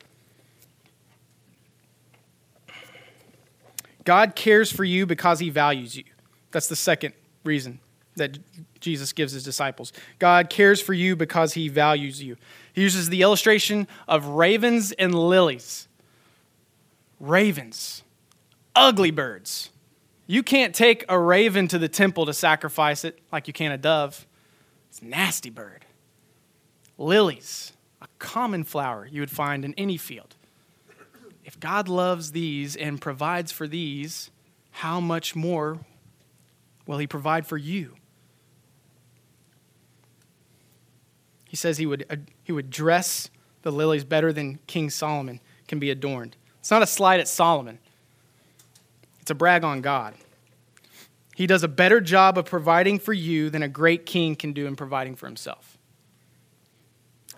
God cares for you because He values you. That's the second reason that Jesus gives his disciples. God cares for you because he values you. He uses the illustration of ravens and lilies. Ravens, ugly birds. You can't take a raven to the temple to sacrifice it like you can a dove. It's a nasty bird. Lilies, a common flower you would find in any field. If God loves these and provides for these, how much more will he provide for you? He says he would, uh, he would dress the lilies better than King Solomon can be adorned. It's not a slight at Solomon, it's a brag on God. He does a better job of providing for you than a great king can do in providing for himself.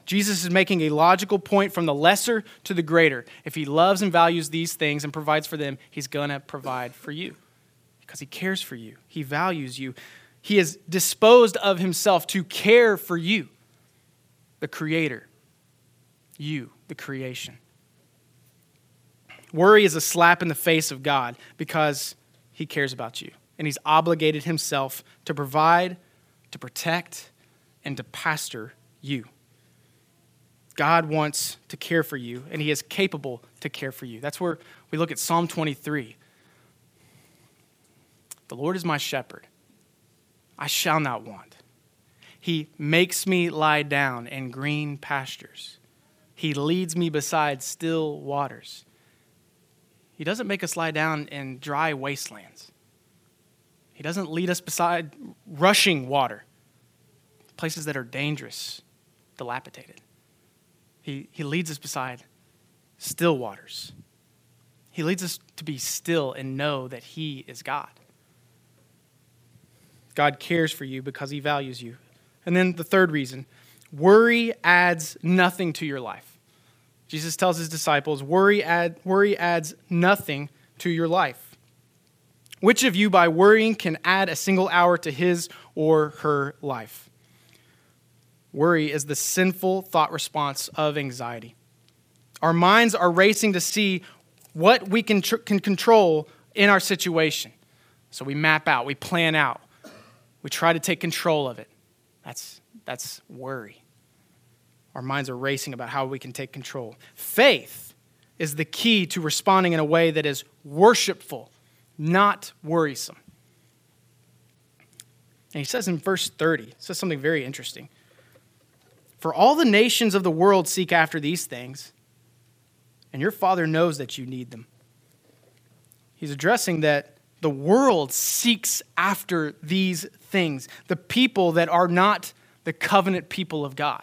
Jesus is making a logical point from the lesser to the greater. If he loves and values these things and provides for them, he's going to provide for you because he cares for you, he values you. He has disposed of himself to care for you the Creator, you, the creation. Worry is a slap in the face of God because he cares about you. And he's obligated himself to provide, to protect, and to pastor you. God wants to care for you, and he is capable to care for you. That's where we look at Psalm 23. The Lord is my shepherd. I shall not want. He makes me lie down in green pastures. He leads me beside still waters. He doesn't make us lie down in dry wastelands. He doesn't lead us beside rushing water, places that are dangerous, dilapidated. He, he leads us beside still waters. He leads us to be still and know that He is God. God cares for you because He values you. And then the third reason worry adds nothing to your life. Jesus tells his disciples, worry, add, worry adds nothing to your life. Which of you, by worrying, can add a single hour to his or her life? Worry is the sinful thought response of anxiety. Our minds are racing to see what we can, tr- can control in our situation. So we map out, we plan out, we try to take control of it. That's, that's worry. Our minds are racing about how we can take control. Faith is the key to responding in a way that is worshipful, not worrisome. And he says in verse 30, says something very interesting. For all the nations of the world seek after these things, and your Father knows that you need them. He's addressing that the world seeks after these things, the people that are not the covenant people of God.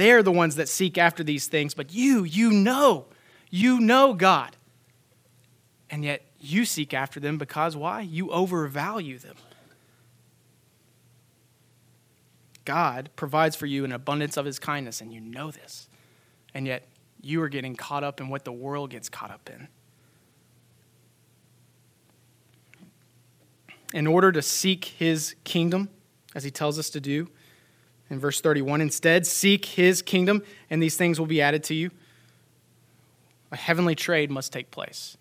They're the ones that seek after these things, but you, you know, you know God. And yet you seek after them because why? You overvalue them. God provides for you an abundance of his kindness, and you know this. And yet you are getting caught up in what the world gets caught up in. In order to seek his kingdom, as he tells us to do, in verse 31. Instead, seek his kingdom, and these things will be added to you. A heavenly trade must take place.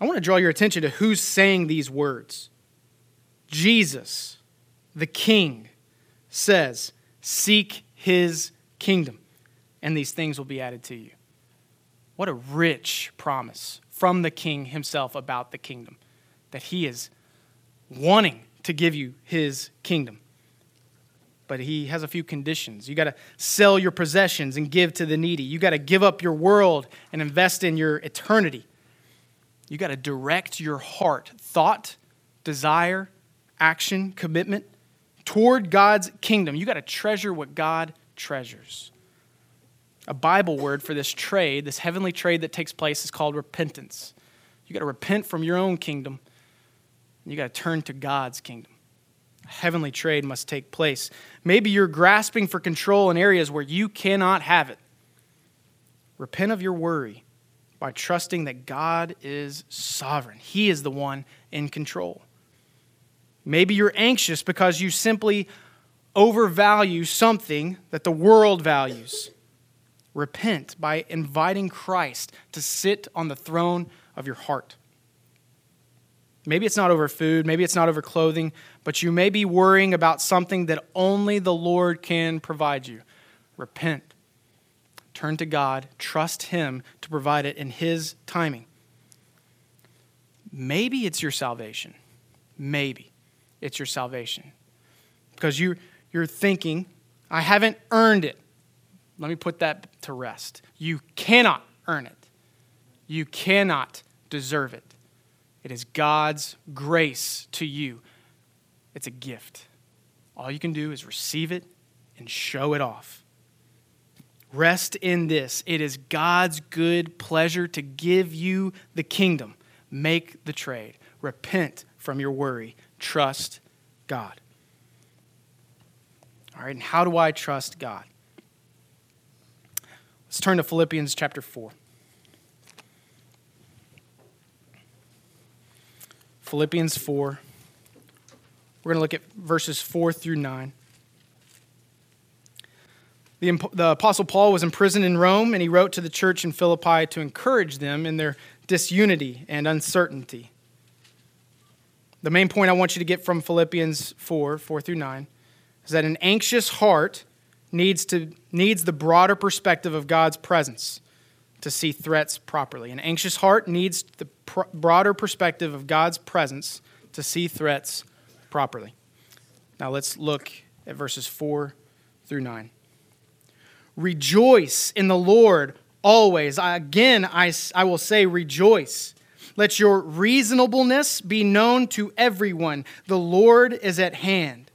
I want to draw your attention to who's saying these words. Jesus, the King, says, Seek his kingdom, and these things will be added to you. What a rich promise from the King himself about the kingdom, that he is wanting to give you his kingdom but he has a few conditions. You got to sell your possessions and give to the needy. You got to give up your world and invest in your eternity. You got to direct your heart, thought, desire, action, commitment toward God's kingdom. You got to treasure what God treasures. A Bible word for this trade, this heavenly trade that takes place, is called repentance. You got to repent from your own kingdom. You got to turn to God's kingdom heavenly trade must take place. Maybe you're grasping for control in areas where you cannot have it. Repent of your worry by trusting that God is sovereign, He is the one in control. Maybe you're anxious because you simply overvalue something that the world values. Repent by inviting Christ to sit on the throne of your heart. Maybe it's not over food, maybe it's not over clothing, but you may be worrying about something that only the Lord can provide you. Repent. Turn to God, trust Him to provide it in His timing. Maybe it's your salvation. Maybe it's your salvation. Because you, you're thinking, I haven't earned it. Let me put that to rest. You cannot earn it, you cannot deserve it. It is God's grace to you. It's a gift. All you can do is receive it and show it off. Rest in this. It is God's good pleasure to give you the kingdom. Make the trade. Repent from your worry. Trust God. All right, and how do I trust God? Let's turn to Philippians chapter 4. Philippians 4. We're going to look at verses 4 through 9. The, the Apostle Paul was imprisoned in Rome, and he wrote to the church in Philippi to encourage them in their disunity and uncertainty. The main point I want you to get from Philippians 4 4 through 9 is that an anxious heart needs, to, needs the broader perspective of God's presence to see threats properly. An anxious heart needs the pr- broader perspective of God's presence to see threats properly. Now let's look at verses 4 through 9. Rejoice in the Lord always. Again, I, I will say, rejoice. Let your reasonableness be known to everyone. The Lord is at hand.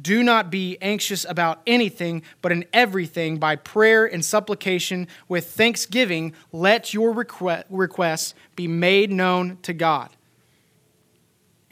Do not be anxious about anything, but in everything, by prayer and supplication, with thanksgiving, let your requests be made known to God.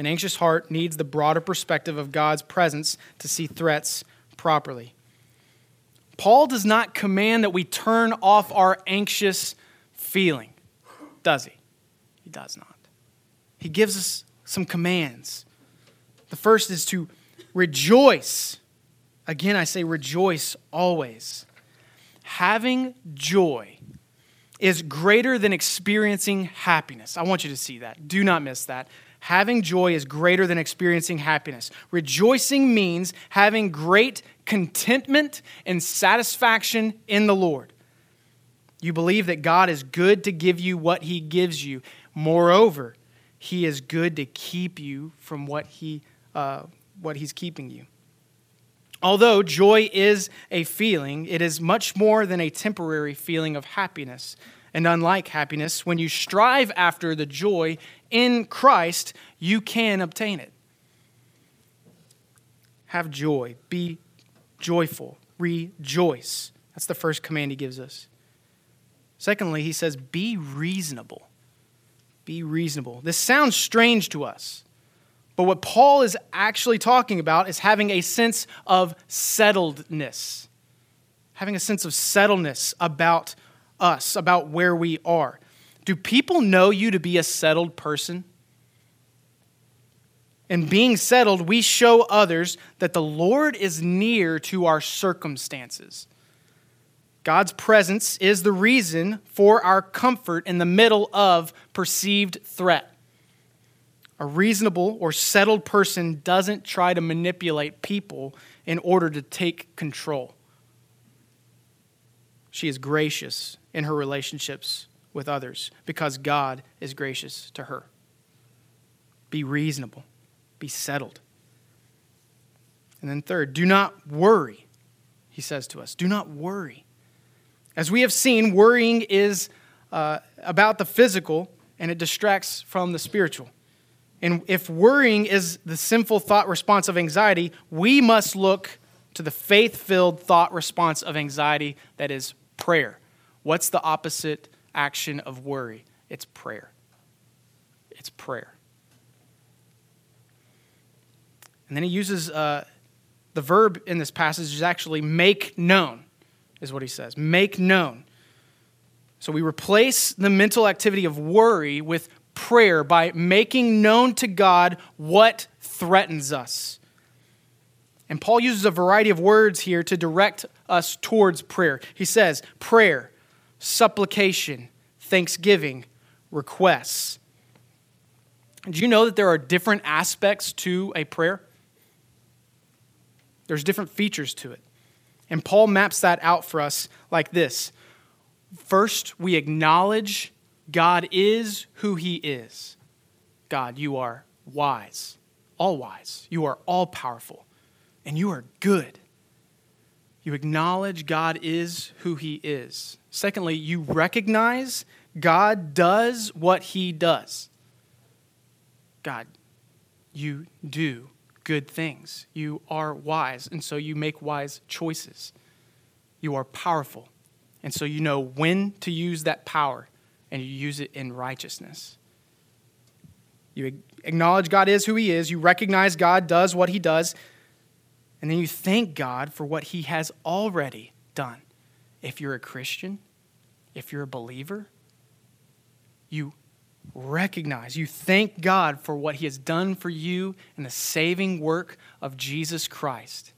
An anxious heart needs the broader perspective of God's presence to see threats properly. Paul does not command that we turn off our anxious feeling, does he? He does not. He gives us some commands. The first is to rejoice. Again, I say rejoice always. Having joy is greater than experiencing happiness. I want you to see that. Do not miss that. Having joy is greater than experiencing happiness. Rejoicing means having great contentment and satisfaction in the Lord. You believe that God is good to give you what He gives you. Moreover, He is good to keep you from what, he, uh, what He's keeping you. Although joy is a feeling, it is much more than a temporary feeling of happiness. And unlike happiness, when you strive after the joy in Christ, you can obtain it. Have joy. Be joyful. Rejoice. That's the first command he gives us. Secondly, he says, be reasonable. Be reasonable. This sounds strange to us, but what Paul is actually talking about is having a sense of settledness, having a sense of settledness about us, about where we are. Do people know you to be a settled person? And being settled, we show others that the Lord is near to our circumstances. God's presence is the reason for our comfort in the middle of perceived threat. A reasonable or settled person doesn't try to manipulate people in order to take control. She is gracious in her relationships with others because God is gracious to her. Be reasonable, be settled. And then, third, do not worry, he says to us. Do not worry. As we have seen, worrying is uh, about the physical and it distracts from the spiritual. And if worrying is the sinful thought response of anxiety, we must look to the faith filled thought response of anxiety that is prayer. What's the opposite action of worry? It's prayer. It's prayer. And then he uses uh, the verb in this passage is actually make known, is what he says. Make known. So we replace the mental activity of worry with prayer by making known to God what threatens us. And Paul uses a variety of words here to direct us towards prayer. He says, prayer, supplication, thanksgiving, requests. Do you know that there are different aspects to a prayer? There's different features to it. And Paul maps that out for us like this First, we acknowledge God is who he is. God, you are wise, all wise. You are all powerful, and you are good. You acknowledge God is who He is. Secondly, you recognize God does what He does. God, you do good things. You are wise, and so you make wise choices. You are powerful, And so you know when to use that power and you use it in righteousness. You acknowledge God is who He is, you recognize God does what He does, and then you thank God for what He has already done. If you're a Christian, if you're a believer, you recognize, you thank God for what He has done for you in the saving work of Jesus Christ.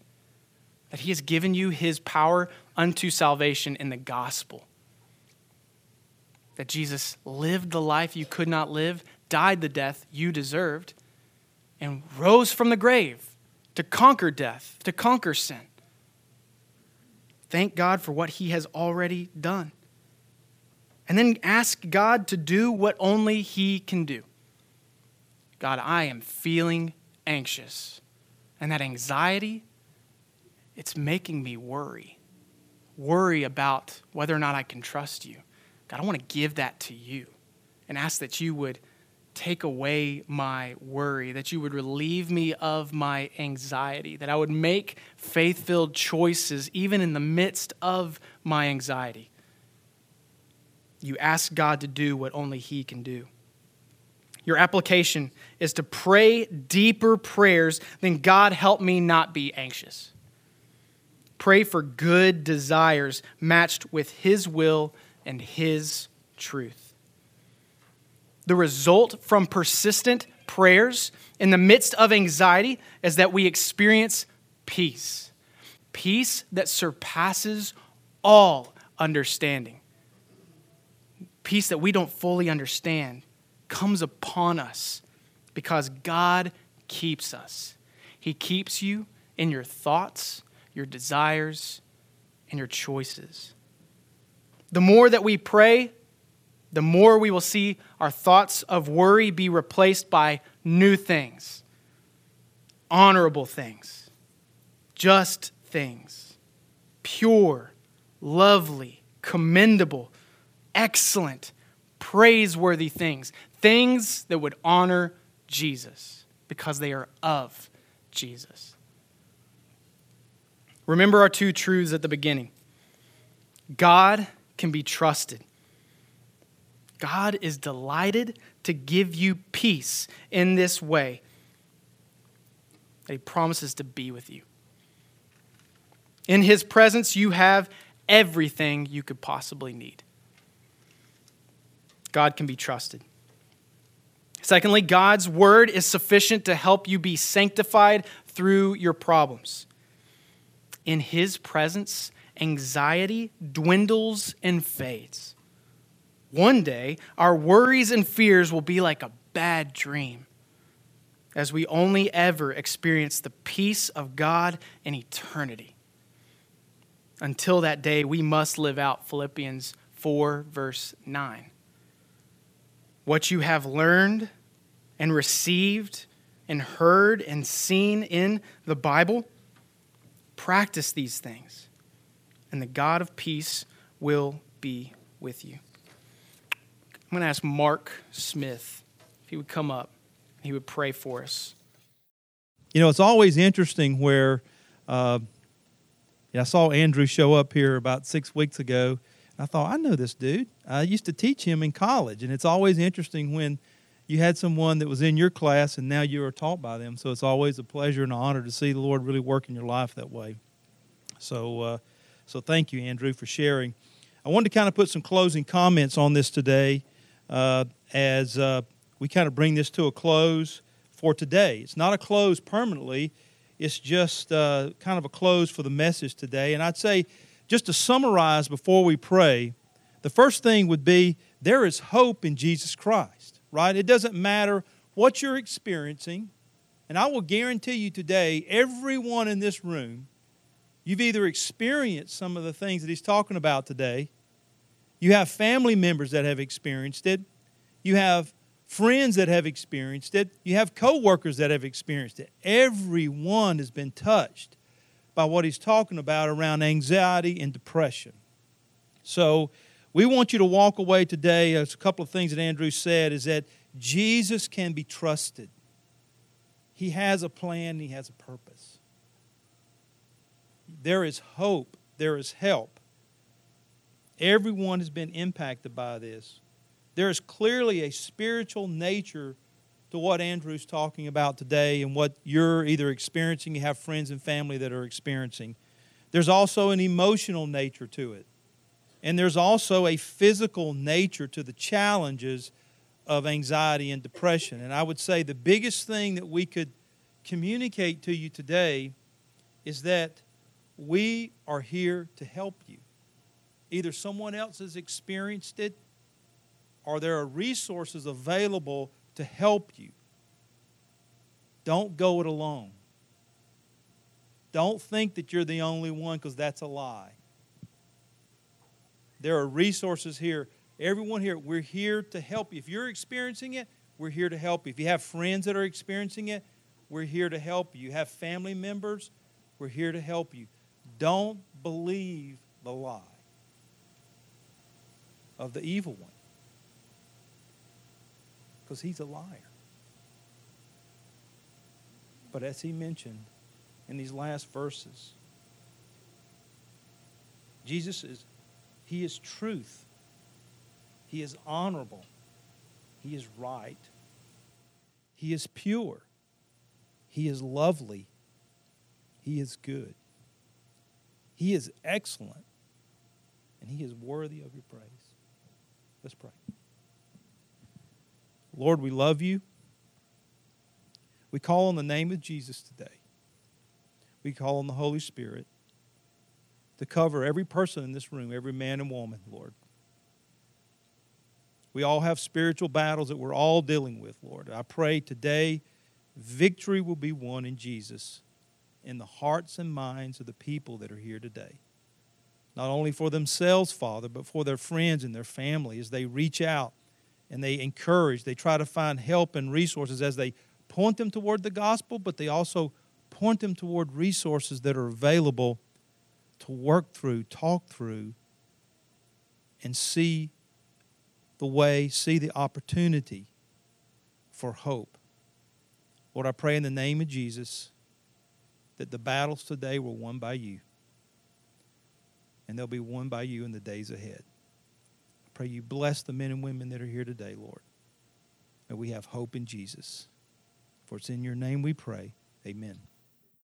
That He has given you His power unto salvation in the gospel. That Jesus lived the life you could not live, died the death you deserved, and rose from the grave to conquer death, to conquer sin. Thank God for what He has already done. And then ask God to do what only He can do. God, I am feeling anxious. And that anxiety, it's making me worry. Worry about whether or not I can trust you. God, I want to give that to you and ask that you would take away my worry, that you would relieve me of my anxiety, that I would make faith filled choices even in the midst of my anxiety. You ask God to do what only He can do. Your application is to pray deeper prayers than God help me not be anxious. Pray for good desires matched with His will and His truth. The result from persistent prayers in the midst of anxiety is that we experience peace. Peace that surpasses all understanding. Peace that we don't fully understand comes upon us because God keeps us. He keeps you in your thoughts, your desires, and your choices. The more that we pray, the more we will see our thoughts of worry be replaced by new things, honorable things, just things, pure, lovely, commendable, excellent, praiseworthy things, things that would honor Jesus because they are of Jesus. Remember our two truths at the beginning God can be trusted. God is delighted to give you peace in this way. He promises to be with you. In His presence, you have everything you could possibly need. God can be trusted. Secondly, God's word is sufficient to help you be sanctified through your problems. In His presence, anxiety dwindles and fades. One day, our worries and fears will be like a bad dream as we only ever experience the peace of God in eternity. Until that day, we must live out Philippians 4, verse 9. What you have learned and received and heard and seen in the Bible, practice these things and the God of peace will be with you. I'm going to ask Mark Smith if he would come up. He would pray for us. You know, it's always interesting where uh, I saw Andrew show up here about six weeks ago. I thought, I know this dude. I used to teach him in college. And it's always interesting when you had someone that was in your class and now you are taught by them. So it's always a pleasure and an honor to see the Lord really work in your life that way. So, uh, so thank you, Andrew, for sharing. I wanted to kind of put some closing comments on this today as uh, we kind of bring this to a close for today. It's not a close permanently, it's just uh, kind of a close for the message today. And I'd say, just to summarize before we pray, the first thing would be there is hope in Jesus Christ, right? It doesn't matter what you're experiencing. And I will guarantee you today, everyone in this room You've either experienced some of the things that he's talking about today, you have family members that have experienced it, you have friends that have experienced it, you have coworkers that have experienced it. Everyone has been touched by what he's talking about around anxiety and depression. So, we want you to walk away today. There's a couple of things that Andrew said is that Jesus can be trusted. He has a plan, he has a purpose there is hope, there is help. Everyone has been impacted by this. There is clearly a spiritual nature to what Andrew's talking about today and what you're either experiencing, you have friends and family that are experiencing. There's also an emotional nature to it. And there's also a physical nature to the challenges of anxiety and depression. And I would say the biggest thing that we could communicate to you today is that we are here to help you. Either someone else has experienced it or there are resources available to help you. Don't go it alone. Don't think that you're the only one because that's a lie. There are resources here. Everyone here, we're here to help you. If you're experiencing it, we're here to help you. If you have friends that are experiencing it, we're here to help you. You have family members, we're here to help you. Don't believe the lie of the evil one because he's a liar. But as he mentioned in these last verses, Jesus is he is truth. He is honorable. He is right. He is pure. He is lovely. He is good. He is excellent. And He is worthy of your praise. Let's pray. Lord, we love you. We call on the name of Jesus today. We call on the Holy Spirit to cover every person in this room, every man and woman, Lord. We all have spiritual battles that we're all dealing with, Lord. I pray today victory will be won in Jesus in the hearts and minds of the people that are here today. Not only for themselves, Father, but for their friends and their family as they reach out and they encourage, they try to find help and resources as they point them toward the gospel, but they also point them toward resources that are available to work through, talk through, and see the way, see the opportunity for hope. Lord, I pray in the name of Jesus that the battles today were won by you, and they'll be won by you in the days ahead. I pray you bless the men and women that are here today, Lord. That we have hope in Jesus. For it's in your name we pray. Amen.